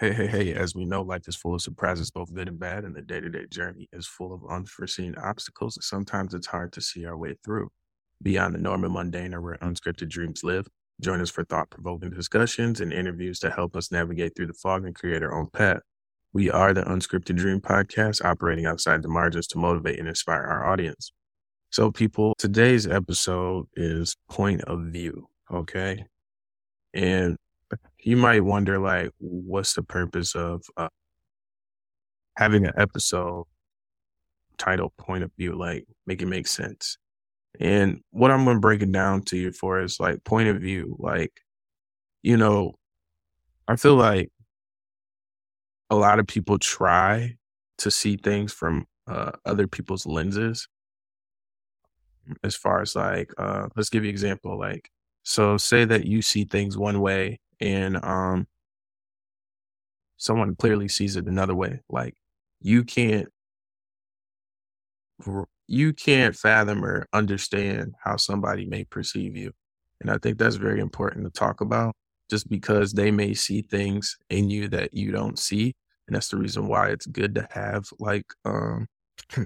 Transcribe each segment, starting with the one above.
Hey, hey, hey, as we know, life is full of surprises, both good and bad, and the day to day journey is full of unforeseen obstacles. Sometimes it's hard to see our way through. Beyond the norm and mundane are where unscripted dreams live. Join us for thought provoking discussions and interviews to help us navigate through the fog and create our own path. We are the Unscripted Dream Podcast, operating outside the margins to motivate and inspire our audience. So, people, today's episode is point of view. Okay. And you might wonder, like, what's the purpose of uh, having an episode titled Point of View? Like, make it make sense. And what I'm going to break it down to you for is like point of view. Like, you know, I feel like a lot of people try to see things from uh, other people's lenses as far as like uh let's give you an example like so say that you see things one way and um someone clearly sees it another way like you can't you can't fathom or understand how somebody may perceive you and i think that's very important to talk about just because they may see things in you that you don't see and that's the reason why it's good to have like um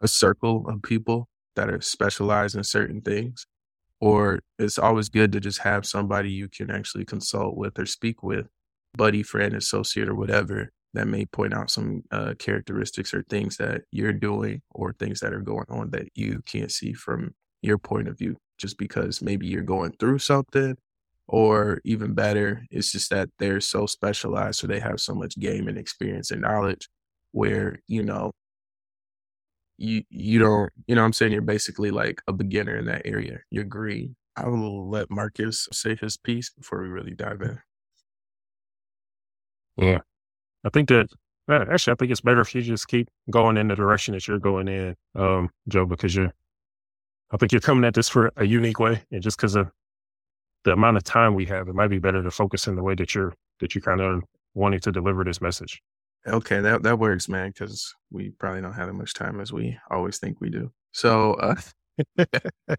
a circle of people that are specialized in certain things or it's always good to just have somebody you can actually consult with or speak with, buddy, friend, associate, or whatever that may point out some uh, characteristics or things that you're doing or things that are going on that you can't see from your point of view, just because maybe you're going through something. Or even better, it's just that they're so specialized, so they have so much game and experience and knowledge where, you know, you you don't you know I'm saying you're basically like a beginner in that area. You're green. I will let Marcus say his piece before we really dive in. Yeah. I think that actually I think it's better if you just keep going in the direction that you're going in, um, Joe, because you're I think you're coming at this for a unique way. And just because of the amount of time we have, it might be better to focus in the way that you're that you kind of wanting to deliver this message. Okay, that that works, man, because we probably don't have as much time as we always think we do. So, uh,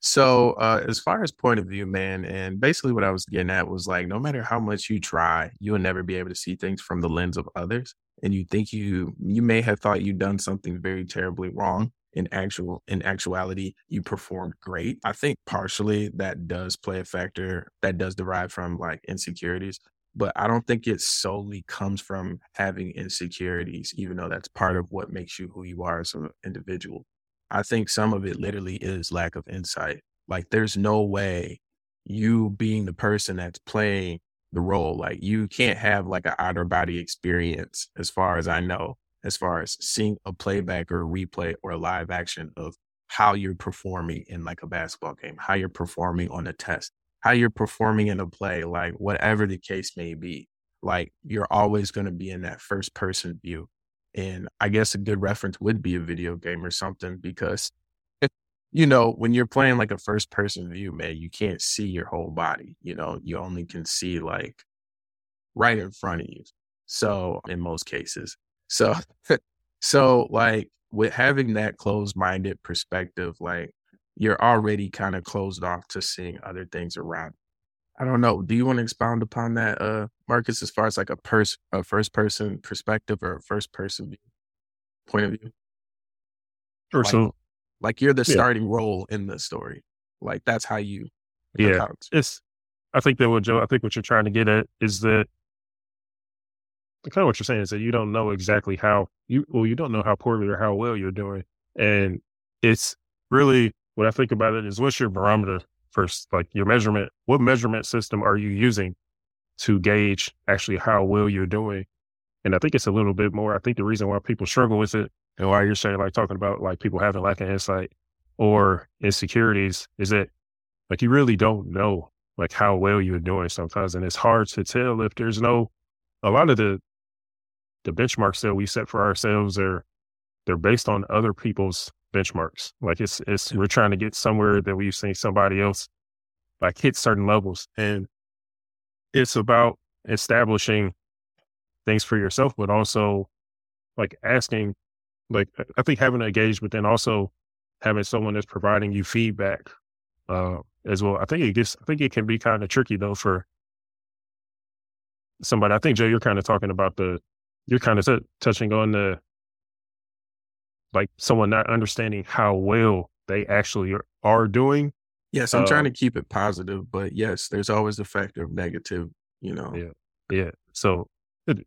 so uh, as far as point of view, man, and basically what I was getting at was like, no matter how much you try, you will never be able to see things from the lens of others. And you think you you may have thought you'd done something very terribly wrong. In actual in actuality, you performed great. I think partially that does play a factor that does derive from like insecurities but I don't think it solely comes from having insecurities, even though that's part of what makes you who you are as an individual. I think some of it literally is lack of insight. Like, there's no way you being the person that's playing the role, like, you can't have like an outer body experience, as far as I know, as far as seeing a playback or a replay or a live action of how you're performing in like a basketball game, how you're performing on a test how you're performing in a play, like whatever the case may be, like you're always going to be in that first person view. And I guess a good reference would be a video game or something because, you know, when you're playing like a first person view, man, you can't see your whole body. You know, you only can see like right in front of you. So, in most cases. So, so like with having that closed minded perspective, like you're already kind of closed off to seeing other things around. I don't know. Do you want to expound upon that, uh, Marcus, as far as like a person, a first person perspective or a first person point of view? Sure. Like, so, like you're the yeah. starting role in the story. Like that's how you. Yeah. Account. It's. I think that what Joe. I think what you're trying to get at is that. Kind of what you're saying is that you don't know exactly how you well you don't know how poorly or how well you're doing, and it's really what I think about it is what's your barometer first, like your measurement, what measurement system are you using to gauge actually how well you're doing? And I think it's a little bit more. I think the reason why people struggle with it and why you're saying like talking about like people having lack of insight or insecurities is that like you really don't know like how well you're doing sometimes. And it's hard to tell if there's no, a lot of the, the benchmarks that we set for ourselves are, they're based on other people's benchmarks. Like it's it's we're trying to get somewhere that we've seen somebody else like hit certain levels. And it's about establishing things for yourself, but also like asking, like I think having engaged, but then also having someone that's providing you feedback uh, as well. I think it gets, I think it can be kind of tricky though for somebody, I think Joe, you're kind of talking about the, you're kind of t- touching on the, like someone not understanding how well they actually are, are doing. Yes, I'm trying to keep it positive, but yes, there's always the factor of negative, you know. Yeah. Yeah. So,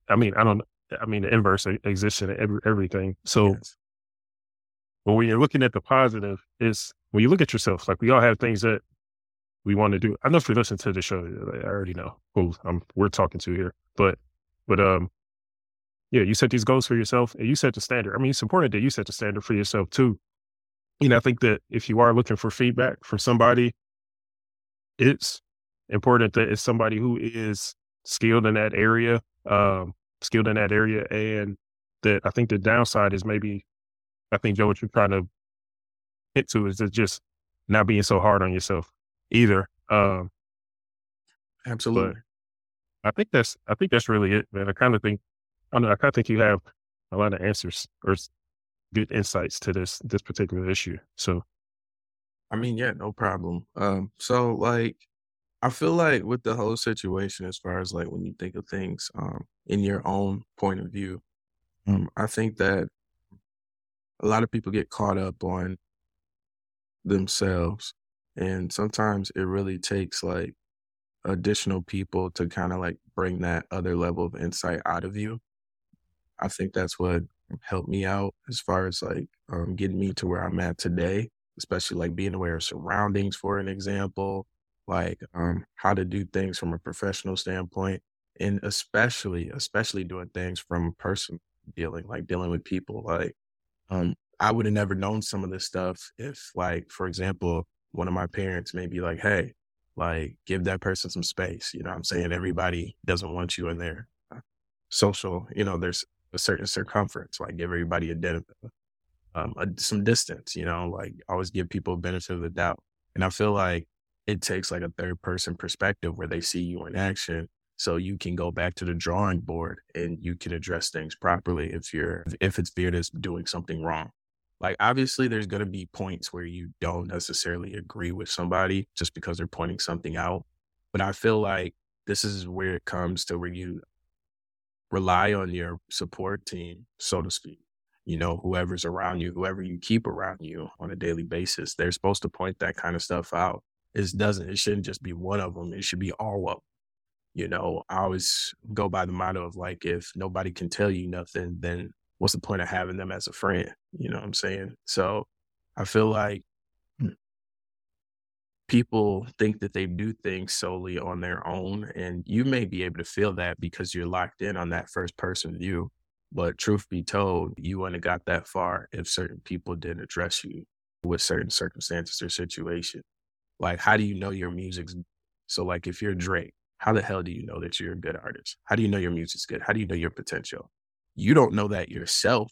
I mean, I don't, I mean, the inverse exists in every, everything. So, yes. when you're looking at the positive, is when you look at yourself, like we all have things that we want to do. I know if you listen to the show, I already know who I'm, we're talking to here, but, but, um, yeah, you set these goals for yourself and you set the standard. I mean, it's important that you set the standard for yourself too. You know, I think that if you are looking for feedback from somebody, it's important that it's somebody who is skilled in that area, um, skilled in that area. And that I think the downside is maybe, I think, Joe, what you're trying to hit to is just not being so hard on yourself either. Um, Absolutely. I think that's, I think that's really it, man. I kind of think, I know, I kind of think you have a lot of answers or good insights to this, this particular issue. So, I mean, yeah, no problem. Um, so like, I feel like with the whole situation, as far as like when you think of things um, in your own point of view, um, I think that a lot of people get caught up on themselves. And sometimes it really takes like additional people to kind of like bring that other level of insight out of you. I think that's what helped me out as far as like um, getting me to where I'm at today, especially like being aware of surroundings, for an example, like um, how to do things from a professional standpoint, and especially especially doing things from personal dealing, like dealing with people. Like um, I would have never known some of this stuff if, like, for example, one of my parents may be like, "Hey, like, give that person some space." You know, I'm saying everybody doesn't want you in their uh, social. You know, there's a certain circumference. Like, give everybody a, um, a some distance. You know, like always give people benefit of the doubt. And I feel like it takes like a third person perspective where they see you in action so you can go back to the drawing board and you can address things properly if you're if it's viewed as doing something wrong like obviously there's going to be points where you don't necessarily agree with somebody just because they're pointing something out but i feel like this is where it comes to where you rely on your support team so to speak you know whoever's around you whoever you keep around you on a daily basis they're supposed to point that kind of stuff out it doesn't, it shouldn't just be one of them. It should be all of them. You know, I always go by the motto of like, if nobody can tell you nothing, then what's the point of having them as a friend? You know what I'm saying? So I feel like people think that they do things solely on their own. And you may be able to feel that because you're locked in on that first person view. But truth be told, you wouldn't have got that far if certain people didn't address you with certain circumstances or situation. Like, how do you know your music's so like if you're Drake, how the hell do you know that you're a good artist? How do you know your music's good? How do you know your potential? You don't know that yourself.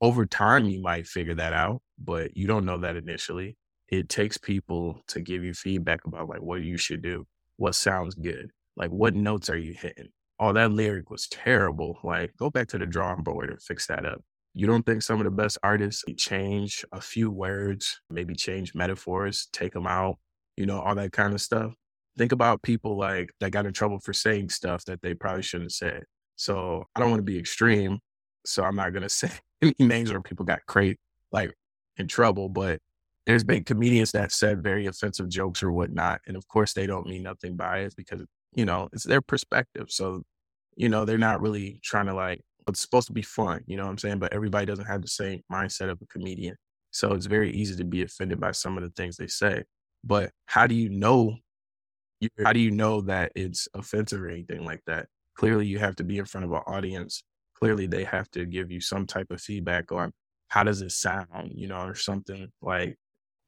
Over time, you might figure that out, but you don't know that initially. It takes people to give you feedback about like what you should do, what sounds good, like what notes are you hitting. Oh, that lyric was terrible. Like, go back to the drawing board and fix that up. You don't think some of the best artists change a few words, maybe change metaphors, take them out, you know, all that kind of stuff? Think about people like that got in trouble for saying stuff that they probably shouldn't have said. So I don't want to be extreme. So I'm not going to say any names where people got crazy, like in trouble, but there's been comedians that said very offensive jokes or whatnot. And of course, they don't mean nothing by it because, you know, it's their perspective. So, you know, they're not really trying to like it's supposed to be fun, you know what I'm saying? But everybody doesn't have the same mindset of a comedian. So it's very easy to be offended by some of the things they say. But how do you know? How do you know that it's offensive or anything like that? Clearly, you have to be in front of an audience. Clearly, they have to give you some type of feedback on how does it sound, you know, or something like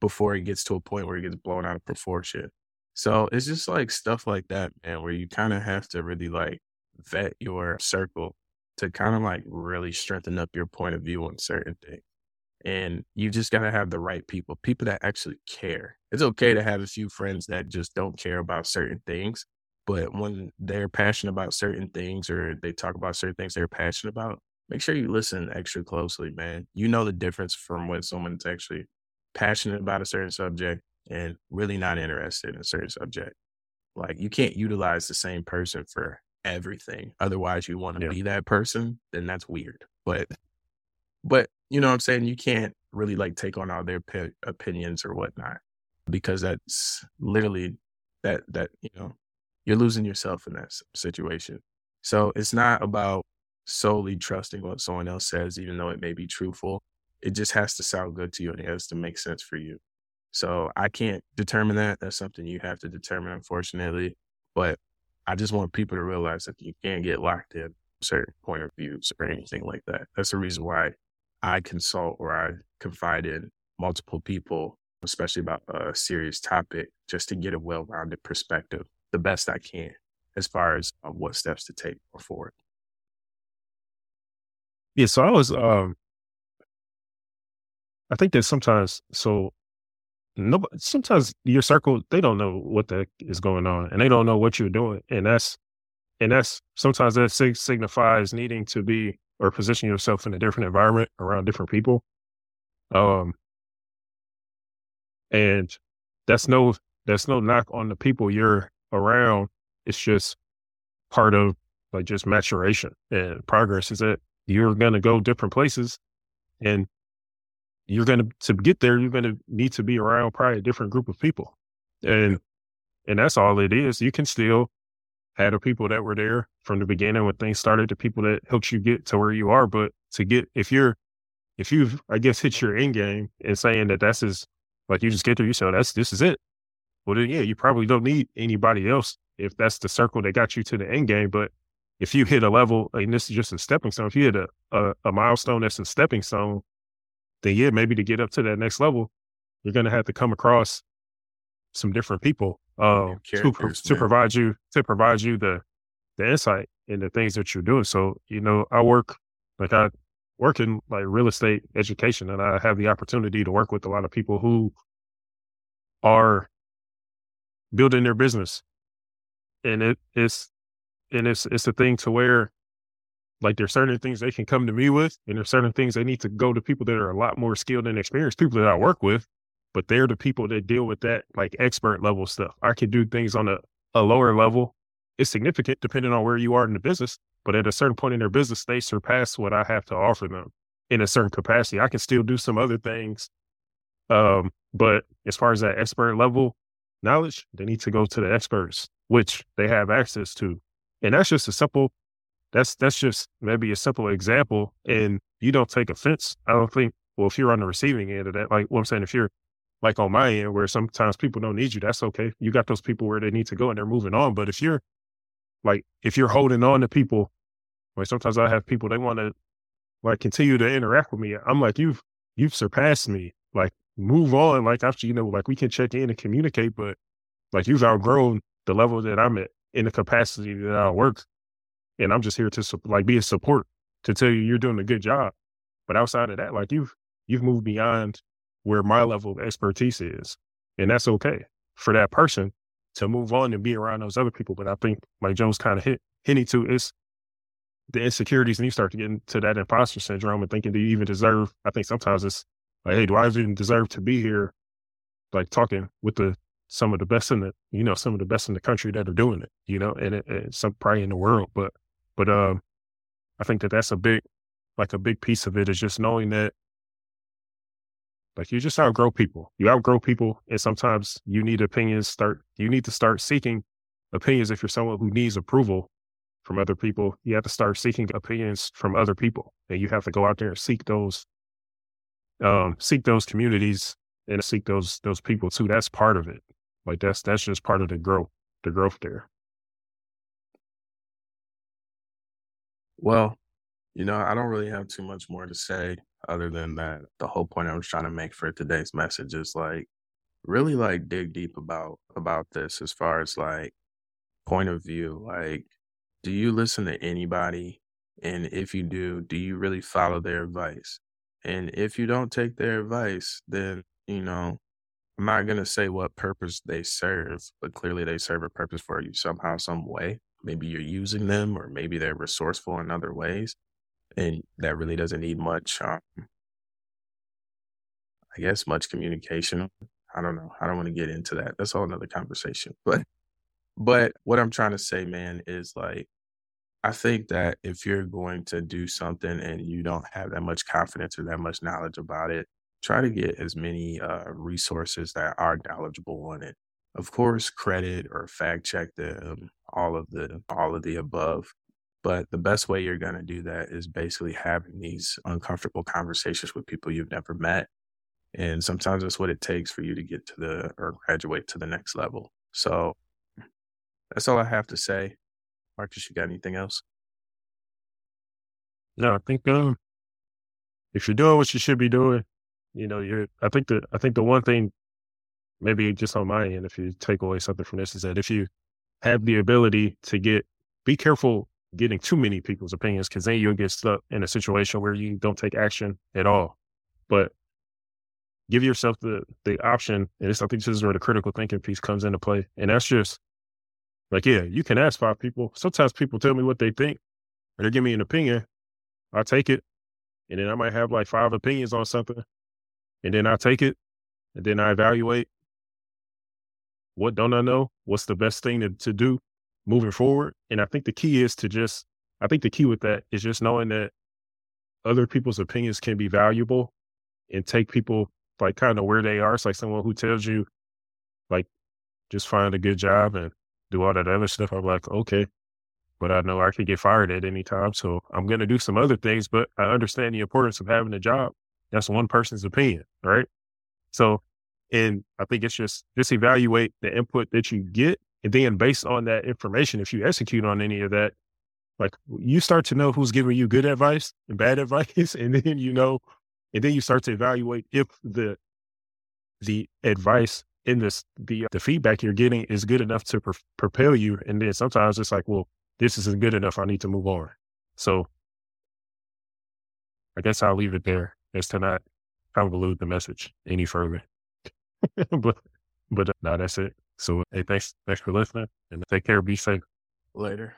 before it gets to a point where it gets blown out of proportion. So it's just like stuff like that, man, where you kind of have to really like vet your circle to kind of like really strengthen up your point of view on certain things. And you just got to have the right people, people that actually care. It's okay to have a few friends that just don't care about certain things. But when they're passionate about certain things or they talk about certain things they're passionate about, make sure you listen extra closely, man. You know the difference from when someone's actually passionate about a certain subject and really not interested in a certain subject. Like you can't utilize the same person for everything. Otherwise, you want to Yeah. be that person, then that's weird. But but you know what I'm saying? You can't really like take on all their pe- opinions or whatnot because that's literally that that you know you're losing yourself in that situation. So it's not about solely trusting what someone else says, even though it may be truthful. It just has to sound good to you and it has to make sense for you. So I can't determine that. That's something you have to determine, unfortunately. But I just want people to realize that you can't get locked in certain point of views or anything like that. That's the reason why I consult or I confide in multiple people, especially about a serious topic, just to get a well rounded perspective, the best I can, as far as uh, what steps to take going forward. Yeah. So I was, um, I think that sometimes, so nobody, sometimes your circle, they don't know what the is going on and they don't know what you're doing. And that's, and that's sometimes that sig- signifies needing to be or position yourself in a different environment around different people. Um, and that's no, that's no knock on the people you're around. It's just part of like just maturation and progress is that you're going to go different places and you're going to to get there you're going to need to be around probably a different group of people. And and that's all it is. You can still have the people that were there from the beginning when things started the people that helped you get to where you are. But to get if you're if you've i guess hit your end game and saying that that's is like you just get there you say oh, that's this is it. Well then yeah you probably don't need anybody else if that's the circle that got you to the end game. But if you hit a level and this is just a stepping stone if you hit a, a, a milestone that's a stepping stone then yeah, maybe to get up to that next level, you're going to have to come across some different people uh, to, to provide you to provide you the the insight in the things that you're doing. So you know, I work like I work in like real estate education, and I have the opportunity to work with a lot of people who are building their business, and it, it is and it's it's a thing to where like there's certain things they can come to me with, and there's certain things they need to go to people that are a lot more skilled and experienced, people that I work with, but they're the people that deal with that like expert level stuff. I can do things on a, a lower level. It's significant depending on where you are in the business, but at a certain point in their business, they surpass what I have to offer them in a certain capacity. I can still do some other things. Um, but as far as that expert level knowledge, they need to go to the experts, which they have access to. And that's just a simple that's that's just maybe a simple example and you don't take offense i don't think well if you're on the receiving end of that like what i'm saying if you're like on my end where sometimes people don't need you that's okay. You got those people where they need to go and they're moving on but if you're like if you're holding on to people like sometimes i have people they want to like continue to interact with me i'm like you've you've surpassed me. Like move on like after you know like we can check in and communicate but like you've outgrown the level that i'm at in the capacity that i work and I'm just here to like be a support to tell you you're doing a good job. But outside of that, like you've you've moved beyond where my level of expertise is, and that's okay for that person to move on and be around those other people. But I think like Joe's kind of hit hinting to is the insecurities, and you start to get into that imposter syndrome and thinking, do you even deserve? I think sometimes it's like, hey, do I even deserve to be here? Like talking with the some of the best in the you know some of the best in the country that are doing it, you know, and, and some probably in the world, but but um, I think that that's a big, like a big piece of it is just knowing that, like you just outgrow people. You outgrow people, and sometimes you need opinions. Start you need to start seeking opinions if you're someone who needs approval from other people. You have to start seeking opinions from other people, and you have to go out there and seek those, um, seek those communities and seek those those people too. That's part of it. Like that's that's just part of the growth, the growth there. Well, you know, I don't really have too much more to say other than that. The whole point I was trying to make for today's message is like really like dig deep about about this as far as like point of view. Like, do you listen to anybody? And if you do, do you really follow their advice? And if you don't take their advice, then, you know, I'm not gonna say what purpose they serve, but clearly they serve a purpose for you somehow, some way. Maybe you're using them, or maybe they're resourceful in other ways, and that really doesn't need much. Um, I guess much communication. I don't know. I don't want to get into that. That's all another conversation. But but what I'm trying to say, man, is like I think that if you're going to do something and you don't have that much confidence or that much knowledge about it, try to get as many uh, resources that are knowledgeable on it. Of course, credit or fact check them, all of the all of the above. But the best way you're going to do that is basically having these uncomfortable conversations with people you've never met. And sometimes that's what it takes for you to get to the or graduate to the next level. So that's all I have to say. Marcus, you got anything else? No, I think um, if you're doing what you should be doing, you know, you're. I think the I think the one thing, maybe just on my end, if you take away something from this, is that if you have the ability to get, be careful getting too many people's opinions because then you'll get stuck in a situation where you don't take action at all. But give yourself the the option, and it's I think this is where the critical thinking piece comes into play, and that's just like, yeah, you can ask five people. Sometimes people tell me what they think, or they give me an opinion. I take it, and then I might have like five opinions on something, and then I take it, and then I evaluate what don't I know, what's the best thing to, to do moving forward. And I think the key is to just, I think the key with that is just knowing that other people's opinions can be valuable and take people like kind of where they are. It's like someone who tells you, like, just find a good job and do all that other stuff. I'm like, okay, but I know I could get fired at any time. So I'm going to do some other things, but I understand the importance of having a job. That's one person's opinion, right? So, and I think it's just, just evaluate the input that you get. And then based on that information, if you execute on any of that, like you start to know who's giving you good advice and bad advice. And then you know, and then you start to evaluate if the, the advice in this the uh, the feedback you're getting is good enough to pro- propel you. And then sometimes it's like well this isn't good enough. I need to move on. So i guess i'll leave it there. As to not convolute the message any further but but uh, that's it so hey thanks thanks for listening and take care be safe Later.